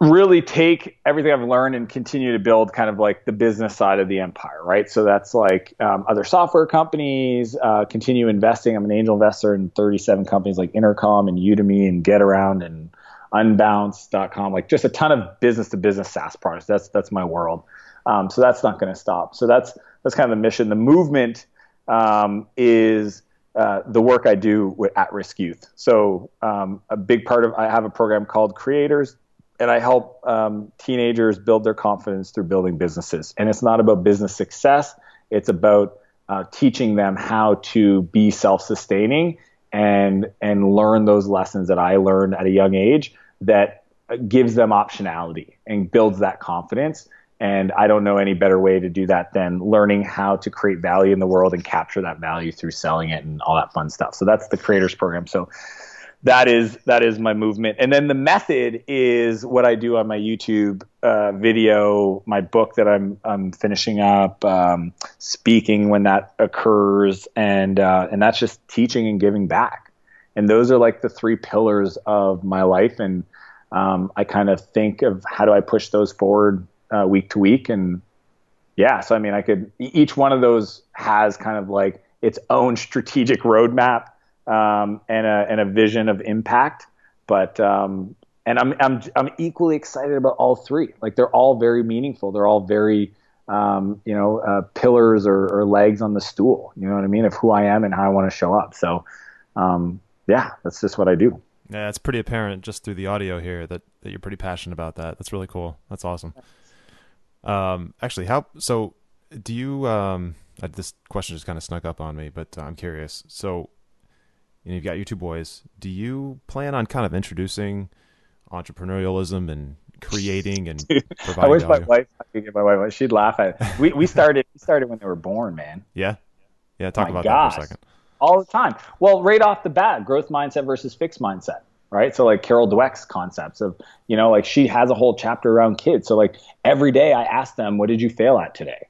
really take everything I've learned and continue to build kind of like the business side of the empire, right? So that's like um, other software companies, uh, continue investing. I'm an angel investor in 37 companies like Intercom and Udemy and GetAround and Unbounce.com, like just a ton of business to business SaaS products. That's that's my world. Um, so that's not going to stop. So that's that's kind of the mission. The movement um, is uh, the work I do with at-risk youth. So um, a big part of I have a program called Creators and I help um, teenagers build their confidence through building businesses. And it's not about business success; it's about uh, teaching them how to be self-sustaining and and learn those lessons that I learned at a young age that gives them optionality and builds that confidence. And I don't know any better way to do that than learning how to create value in the world and capture that value through selling it and all that fun stuff. So that's the creators program. So that is that is my movement. And then the method is what i do on my youtube uh, video my book that i'm i'm finishing up um, speaking when that occurs and uh, and that's just teaching and giving back. And those are like the three pillars of my life. And um, i kind of think of how do i push those forward uh, week to week. And yeah so i mean i could each one of those has kind of like its own strategic roadmap um, and a and a vision of impact. But um, and I'm I'm I'm equally excited about all three. Like they're all very meaningful. They're all very um, you know uh, pillars or, or, legs on the stool. You know what I mean of who I am and how I want to show up. So um, yeah, that's just what I do. Yeah, it's pretty apparent just through the audio here that, that you're pretty passionate about that. That's really cool. That's awesome. Um, actually, how so? Do you? Um, this question just kind of snuck up on me, but I'm curious. So, and you've got your two boys. Do you plan on kind of introducing entrepreneurialism and creating and providing? I wish value? my wife. I could get my wife. She'd laugh at it. We we started we started when they were born, man. Yeah, yeah. Talk my about gosh. that for a second. All the time. Well, right off the bat, growth mindset versus fixed mindset right? So like Carol Dweck's concepts of, you know, like she has a whole chapter around kids. So like every day I ask them, what did you fail at today?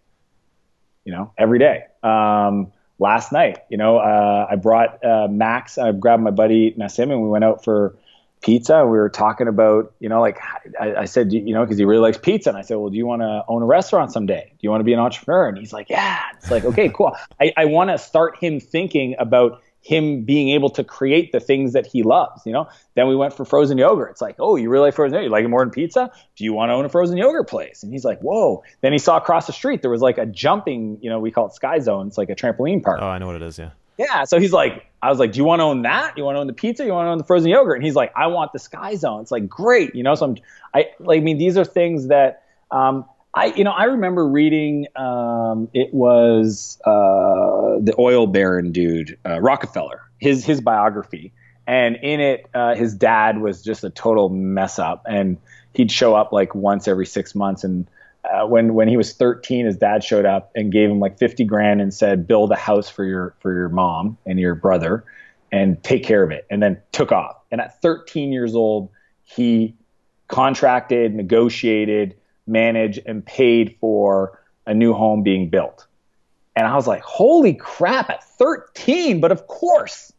You know, every day. Um, last night. You know, uh, I brought uh, Max. I grabbed my buddy Nassim, and we went out for pizza. And we were talking about, you know, like I, I said, you know, because he really likes pizza, and I said, well, do you want to own a restaurant someday? Do you want to be an entrepreneur? And he's like, yeah. It's like, okay, cool. I, I want to start him thinking about him being able to create the things that he loves, you know? Then we went for frozen yogurt. It's like, oh, you really like frozen yogurt? You like it more than pizza? Do you want to own a frozen yogurt place? And he's like, whoa. Then he saw across the street there was like a jumping, you know, we call it Sky Zone. It's like a trampoline park. Oh, I know what it is, yeah. Yeah. So he's like, I was like, do you want to own that? You want to own the pizza? You want to own the frozen yogurt? And he's like, I want the Sky Zone. It's like, great. You know, so I'm, I like, I mean, these are things that, um, I, you know, I remember reading. Um, it was uh, the oil baron dude, uh, Rockefeller, his his biography, and in it, uh, his dad was just a total mess up, and he'd show up like once every six months. And uh, when when he was 13, his dad showed up and gave him like 50 grand and said, "Build a house for your for your mom and your brother, and take care of it." And then took off. And at 13 years old, he contracted, negotiated manage and paid for a new home being built. And I was like, holy crap, at 13, but of course.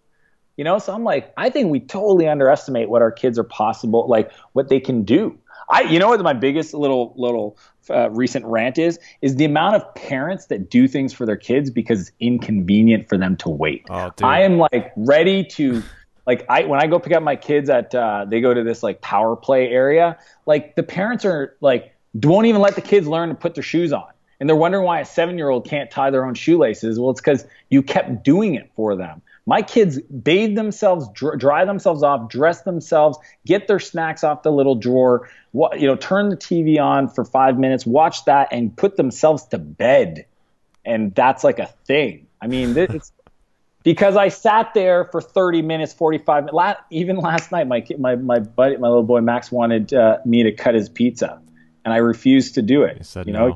You know, so I'm like, I think we totally underestimate what our kids are possible, like what they can do. I, you know what my biggest little little uh, recent rant is is the amount of parents that do things for their kids because it's inconvenient for them to wait. Oh, I am like ready to like I when I go pick up my kids at uh, they go to this like power play area. Like the parents are like won't even let the kids learn to put their shoes on. And they're wondering why a seven year old can't tie their own shoelaces. Well, it's because you kept doing it for them. My kids bathe themselves, dr- dry themselves off, dress themselves, get their snacks off the little drawer, you know, turn the TV on for five minutes, watch that, and put themselves to bed. And that's like a thing. I mean, it's because I sat there for 30 minutes, 45 minutes. even last night, my my my buddy, my little boy Max wanted uh, me to cut his pizza and I refused to do it. You said you no. know,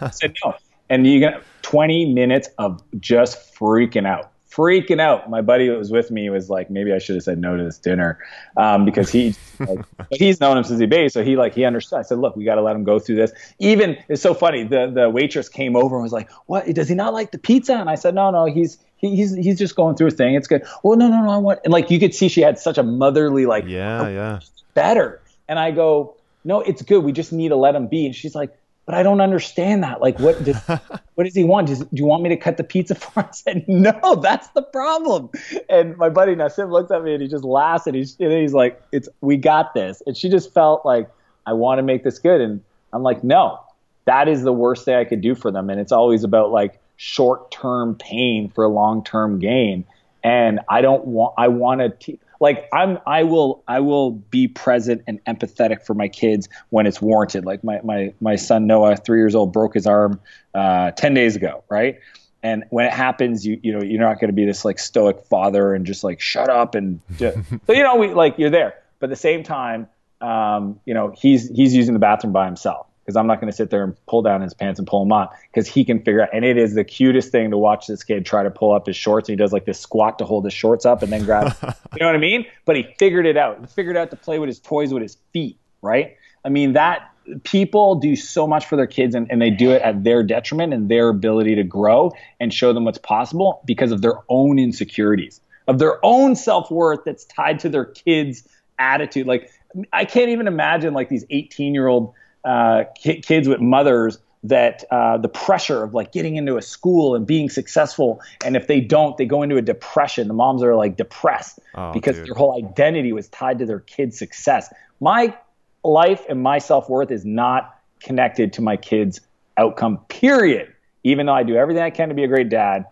I said no. And you got 20 minutes of just freaking out, freaking out. My buddy that was with me was like, maybe I should have said no to this dinner, um, because he, like, he's known him since he baby, so he like he understood. I said, look, we got to let him go through this. Even it's so funny. The the waitress came over and was like, what? Does he not like the pizza? And I said, no, no, he's he, he's he's just going through a thing. It's good. Well, no, no, no. I want and like you could see she had such a motherly like, yeah, yeah, better. And I go, no, it's good. We just need to let him be. And she's like, but I don't understand that. Like, what does, what does he want? Does, do you want me to cut the pizza for him? I said, no, that's the problem. And my buddy Nassim looks at me and he just laughs and he's, and he's like, it's, we got this. And she just felt like, I want to make this good. And I'm like, no, that is the worst thing I could do for them. And it's always about like short term pain for long term gain. And I don't want, I want to, te- like I'm I will I will be present and empathetic for my kids when it's warranted. Like my my my son Noah, three years old, broke his arm uh, ten days ago, right? And when it happens, you you know you're not going to be this like stoic father and just like shut up and just, so you know we like you're there. But at the same time, um, you know he's he's using the bathroom by himself because I'm not going to sit there and pull down his pants and pull him up because he can figure out. And it is the cutest thing to watch this kid try to pull up his shorts. And he does like this squat to hold his shorts up and then grab. you know what I mean? But he figured it out. He figured out to play with his toys with his feet. Right? I mean that people do so much for their kids and, and they do it at their detriment and their ability to grow and show them what's possible because of their own insecurities, of their own self worth that's tied to their kids' attitude. Like I can't even imagine like these 18 year old uh, ki- kids with mothers that uh, the pressure of like getting into a school and being successful and if they don't they go into a depression. The moms are like depressed oh, because dude. their whole identity was tied to their kids success. My life and my self-worth is not connected to my kids outcome period. Even though i do everything i can to be a great dad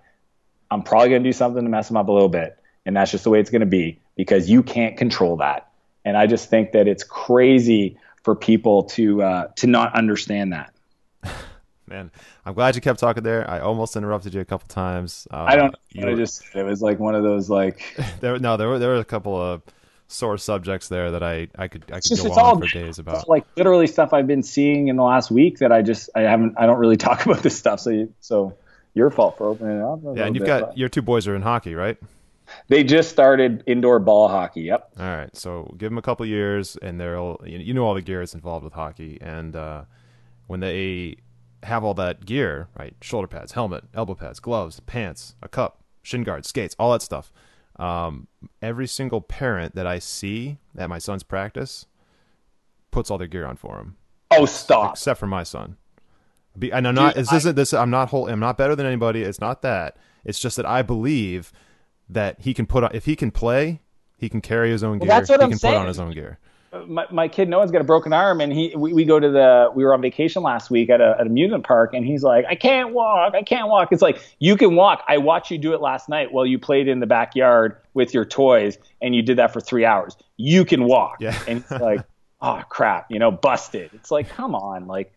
i'm probably going to do something to mess them up a little bit and that's just the way it's going to be because you can't control that. And i just think that it's crazy for people to uh, to not understand that. Man, I'm glad you kept talking there. I almost interrupted you a couple times. Uh, I don't. I just it was like one of those like there. No, there were there were a couple of sore subjects there that I I could I could just, go on for days about. Like literally stuff I've been seeing in the last week that I just I haven't I don't really talk about this stuff. So you, so your fault for opening it up. Yeah, and you've bit, got but... your two boys are in hockey, right? They just started indoor ball hockey. Yep. All right. So give them a couple years, and they'll you know all the gear that's involved with hockey, and uh, when they have all that gear, right? Shoulder pads, helmet, elbow pads, gloves, pants, a cup, shin guards, skates, all that stuff. Um, every single parent that I see at my son's practice puts all their gear on for him. Oh, stop! Except for my son. Be, and I'm not. Dude, this I, isn't this. I'm not whole. I'm not better than anybody. It's not that. It's just that I believe that he can put on if he can play, he can carry his own gear. Well, that's what he I'm can saying. put on his own gear. Uh, my, my kid Noah's got a broken arm, and he we, we go to the we were on vacation last week at a at amusement park, and he's like, I can't walk, I can't walk. It's like you can walk. I watched you do it last night while you played in the backyard with your toys, and you did that for three hours. You can walk. Yeah. and it's like, oh crap, you know, busted. It's like, come on, like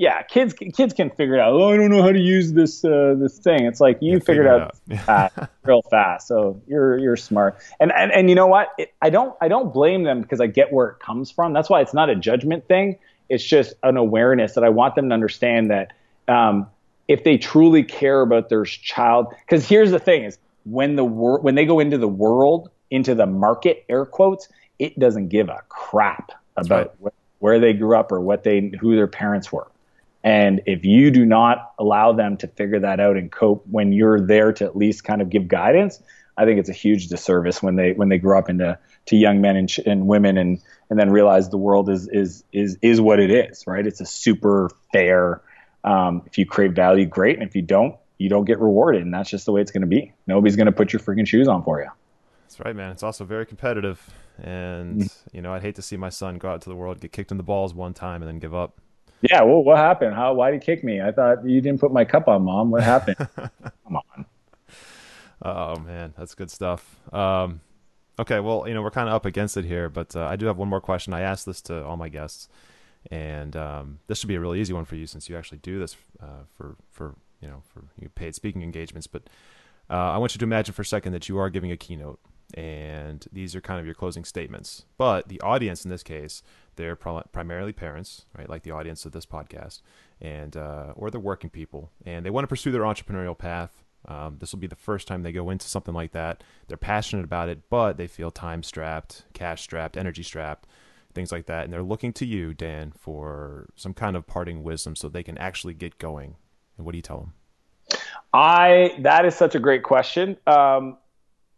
yeah, kids kids can figure it out. Oh, I don't know how to use this uh, this thing. It's like you yeah, figured out, out. real fast, so you're you're smart. And and, and you know what? It, I don't I don't blame them because I get where it comes from. That's why it's not a judgment thing. It's just an awareness that I want them to understand that um, if they truly care about their child, because here's the thing: is when the wor- when they go into the world, into the market, air quotes, it doesn't give a crap about right. wh- where they grew up or what they who their parents were and if you do not allow them to figure that out and cope when you're there to at least kind of give guidance, I think it's a huge disservice when they when they grow up into to young men and, and women and and then realize the world is is is is what it is, right? It's a super fair. Um, if you crave value, great, and if you don't, you don't get rewarded, and that's just the way it's going to be. Nobody's going to put your freaking shoes on for you. That's right, man. It's also very competitive, and mm. you know I'd hate to see my son go out to the world, get kicked in the balls one time, and then give up. Yeah, well, what happened? How? Why did you kick me? I thought you didn't put my cup on, mom. What happened? Come on. Oh man, that's good stuff. Um, okay, well, you know we're kind of up against it here, but uh, I do have one more question. I asked this to all my guests, and um, this should be a really easy one for you since you actually do this uh, for for you know for paid speaking engagements. But uh, I want you to imagine for a second that you are giving a keynote, and these are kind of your closing statements. But the audience in this case they're primarily parents, right, like the audience of this podcast, and uh, or they're working people, and they want to pursue their entrepreneurial path. Um, this will be the first time they go into something like that. They're passionate about it, but they feel time strapped, cash strapped, energy strapped, things like that, and they're looking to you, Dan, for some kind of parting wisdom so they can actually get going. And what do you tell them? I that is such a great question. Um,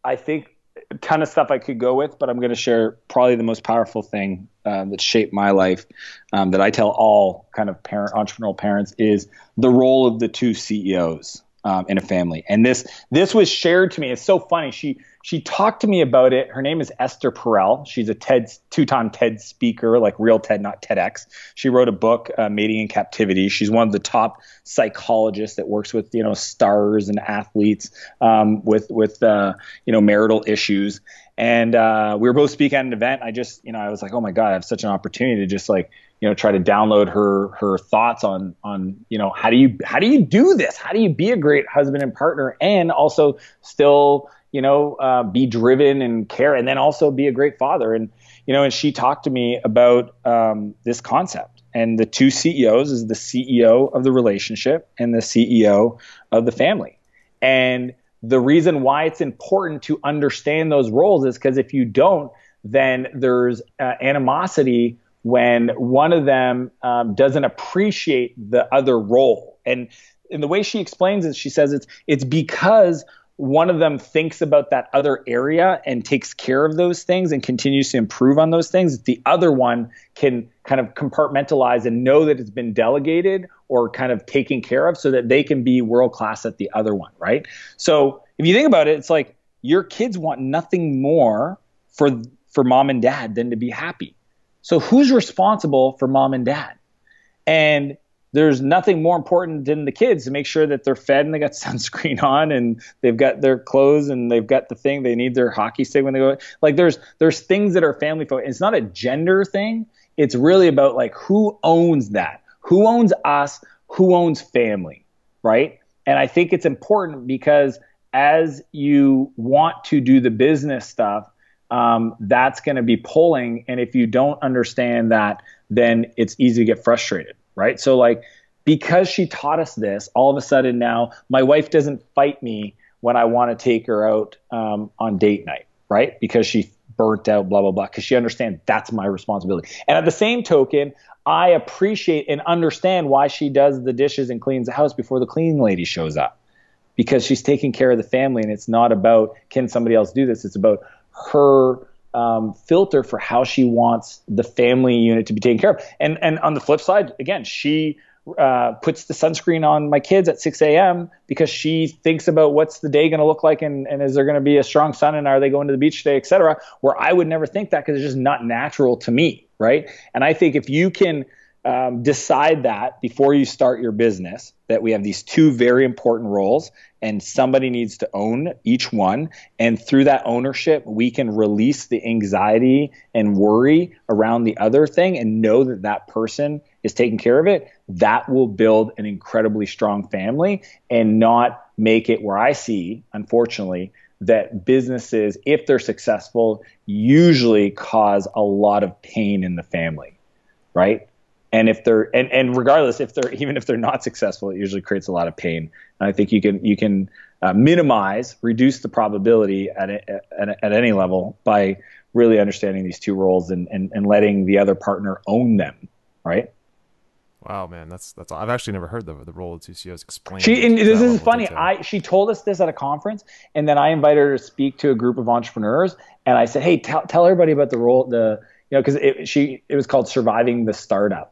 I think a ton of stuff I could go with, but I'm going to share probably the most powerful thing uh, that shaped my life um, that I tell all kind of parent entrepreneurial parents is the role of the two CEOs um, in a family. And this this was shared to me. It's so funny. She she talked to me about it. Her name is Esther Perel. She's a TED two-time TED speaker, like real TED, not TEDx. She wrote a book, uh, Mating in Captivity. She's one of the top psychologists that works with you know stars and athletes um, with with uh, you know marital issues. And uh, we were both speaking at an event. I just you know I was like, oh my god, I have such an opportunity to just like you know try to download her her thoughts on on you know how do you how do you do this? How do you be a great husband and partner and also still you know, uh, be driven and care, and then also be a great father. And you know, and she talked to me about um, this concept. And the two CEOs is the CEO of the relationship and the CEO of the family. And the reason why it's important to understand those roles is because if you don't, then there's uh, animosity when one of them um, doesn't appreciate the other role. And in the way she explains it, she says it's it's because one of them thinks about that other area and takes care of those things and continues to improve on those things, the other one can kind of compartmentalize and know that it's been delegated or kind of taken care of so that they can be world class at the other one, right? So if you think about it, it's like your kids want nothing more for for mom and dad than to be happy. So who's responsible for mom and dad? And there's nothing more important than the kids to make sure that they're fed and they got sunscreen on and they've got their clothes and they've got the thing they need their hockey stick when they go. Like there's there's things that are family focused it's not a gender thing. It's really about like who owns that? Who owns us? Who owns family right? And i think it's important because as you want to do the business stuff um, that's going to be pulling and if you don't understand that then it's easy to get frustrated right? So like because she taught us this, all of a sudden now my wife doesn't fight me when I want to take her out um, on date night, right? Because she burnt out, blah blah blah. Because she understands that's my responsibility. And at the same token, I appreciate and understand why she does the dishes and cleans the house before the cleaning lady shows up. Because she's taking care of the family, and it's not about can somebody else do this. It's about her um, filter for how she wants the family unit to be taken care of. And and on the flip side, again, she uh, puts the sunscreen on my kids at 6 a.m. because she thinks about what's the day going to look like and, and is there going to be a strong sun and are they going to the beach today, et cetera. Where I would never think that because it's just not natural to me, right? And I think if you can um, decide that before you start your business that we have these two very important roles and somebody needs to own each one. And through that ownership we can release the anxiety and worry around the other thing and know that that person is taking care of it. That will build an incredibly strong family and not make it where i see unfortunately that businesses if they're successful usually cause a lot of pain in the family right and if they're and, and regardless if they're even if they're not successful it usually creates a lot of pain and i think you can you can uh, minimize reduce the probability at, a, at, at any level by really understanding these two roles and, and, and letting the other partner own them right Wow, man, that's that's. I've actually never heard the the role of two CEOs explained. She and this is funny. I she told us this at a conference, and then I invited her to speak to a group of entrepreneurs, and I said, "Hey, tell tell everybody about the role the you know because it, she it was called surviving the startup,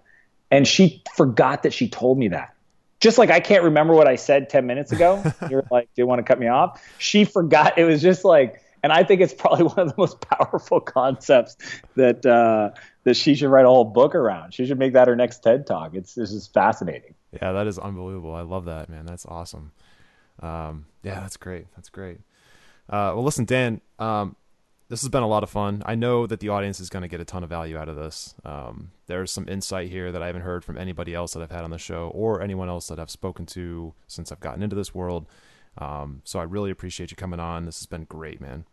and she forgot that she told me that. Just like I can't remember what I said 10 minutes ago. You're like, do you want to cut me off? She forgot. It was just like, and I think it's probably one of the most powerful concepts that uh, that she should write a whole book around. She should make that her next TED talk. It's this is fascinating. Yeah, that is unbelievable. I love that, man. That's awesome. Um, yeah, that's great. That's great. Uh, well, listen, Dan. Um, this has been a lot of fun. I know that the audience is going to get a ton of value out of this. Um, there's some insight here that I haven't heard from anybody else that I've had on the show or anyone else that I've spoken to since I've gotten into this world. Um, so I really appreciate you coming on. This has been great, man.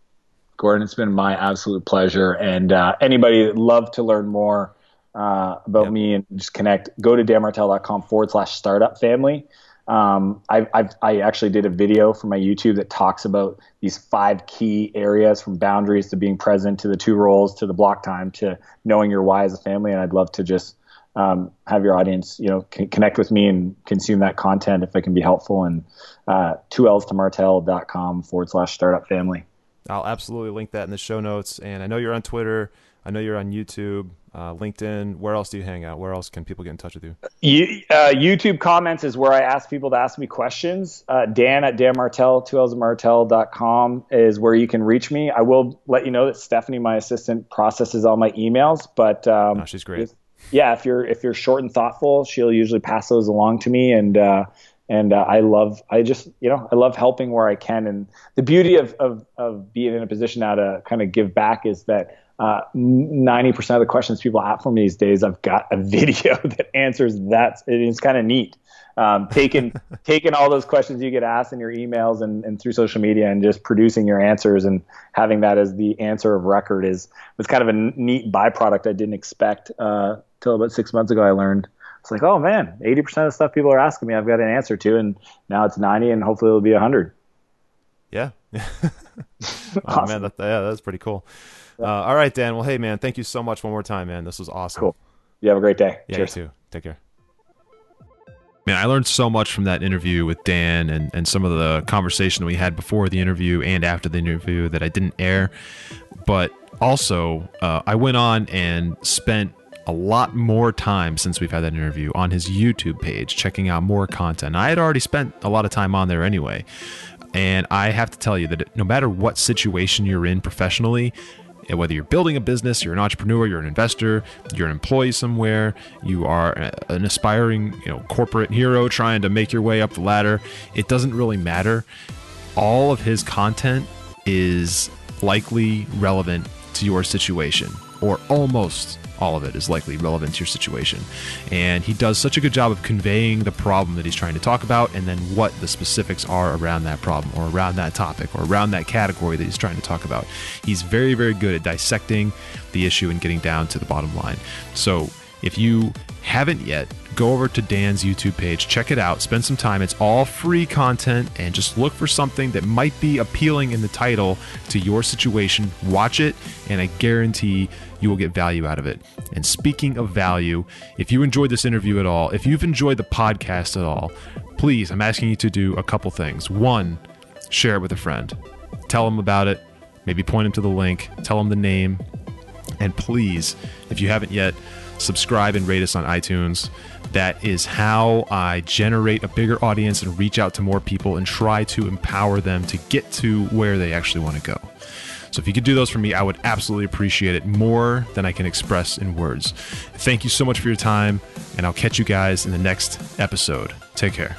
Gordon, it's been my absolute pleasure. And uh, anybody that love to learn more uh, about yep. me and just connect, go to danmartell.com forward slash startup family. Um, I, I've, i actually did a video for my YouTube that talks about these five key areas from boundaries to being present to the two roles to the block time to knowing your why as a family. And I'd love to just um, have your audience, you know, c- connect with me and consume that content if it can be helpful. And uh, two L's to martell.com forward slash startup family. I'll absolutely link that in the show notes. And I know you're on Twitter. I know you're on YouTube, uh, LinkedIn. Where else do you hang out? Where else can people get in touch with you? you uh, YouTube comments is where I ask people to ask me questions. Uh, Dan at Dan Martell, 2lsmartell.com is where you can reach me. I will let you know that Stephanie, my assistant, processes all my emails. But um, oh, she's great. If, yeah, if you're if you're short and thoughtful, she'll usually pass those along to me. And uh, and uh, I love I just you know I love helping where I can and the beauty of of, of being in a position now to kind of give back is that uh, 90% of the questions people have for me these days I've got a video that answers that it's kind of neat um, taking taking all those questions you get asked in your emails and, and through social media and just producing your answers and having that as the answer of record is was kind of a neat byproduct I didn't expect uh, till about six months ago I learned it's like, oh man, 80% of the stuff people are asking me, I've got an answer to, and now it's 90, and hopefully it'll be 100. Yeah. oh man, that, yeah, that's pretty cool. Uh, all right, Dan. Well, hey man, thank you so much one more time, man. This was awesome. Cool. You have a great day. Yeah, Cheers. you too. Take care. Man, I learned so much from that interview with Dan and, and some of the conversation we had before the interview and after the interview that I didn't air. But also, uh, I went on and spent a lot more time since we've had that interview on his YouTube page, checking out more content. I had already spent a lot of time on there anyway. And I have to tell you that no matter what situation you're in professionally, eh, whether you're building a business, you're an entrepreneur, you're an investor, you're an employee somewhere, you are an aspiring, you know, corporate hero trying to make your way up the ladder, it doesn't really matter. All of his content is likely relevant to your situation or almost all of it is likely relevant to your situation. And he does such a good job of conveying the problem that he's trying to talk about and then what the specifics are around that problem or around that topic or around that category that he's trying to talk about. He's very, very good at dissecting the issue and getting down to the bottom line. So if you haven't yet, go over to Dan's YouTube page, check it out, spend some time. It's all free content, and just look for something that might be appealing in the title to your situation. Watch it, and I guarantee you will get value out of it. And speaking of value, if you enjoyed this interview at all, if you've enjoyed the podcast at all, please, I'm asking you to do a couple things. One, share it with a friend, tell them about it, maybe point them to the link, tell them the name, and please, if you haven't yet, subscribe and rate us on iTunes. That is how I generate a bigger audience and reach out to more people and try to empower them to get to where they actually want to go. So if you could do those for me, I would absolutely appreciate it more than I can express in words. Thank you so much for your time, and I'll catch you guys in the next episode. Take care.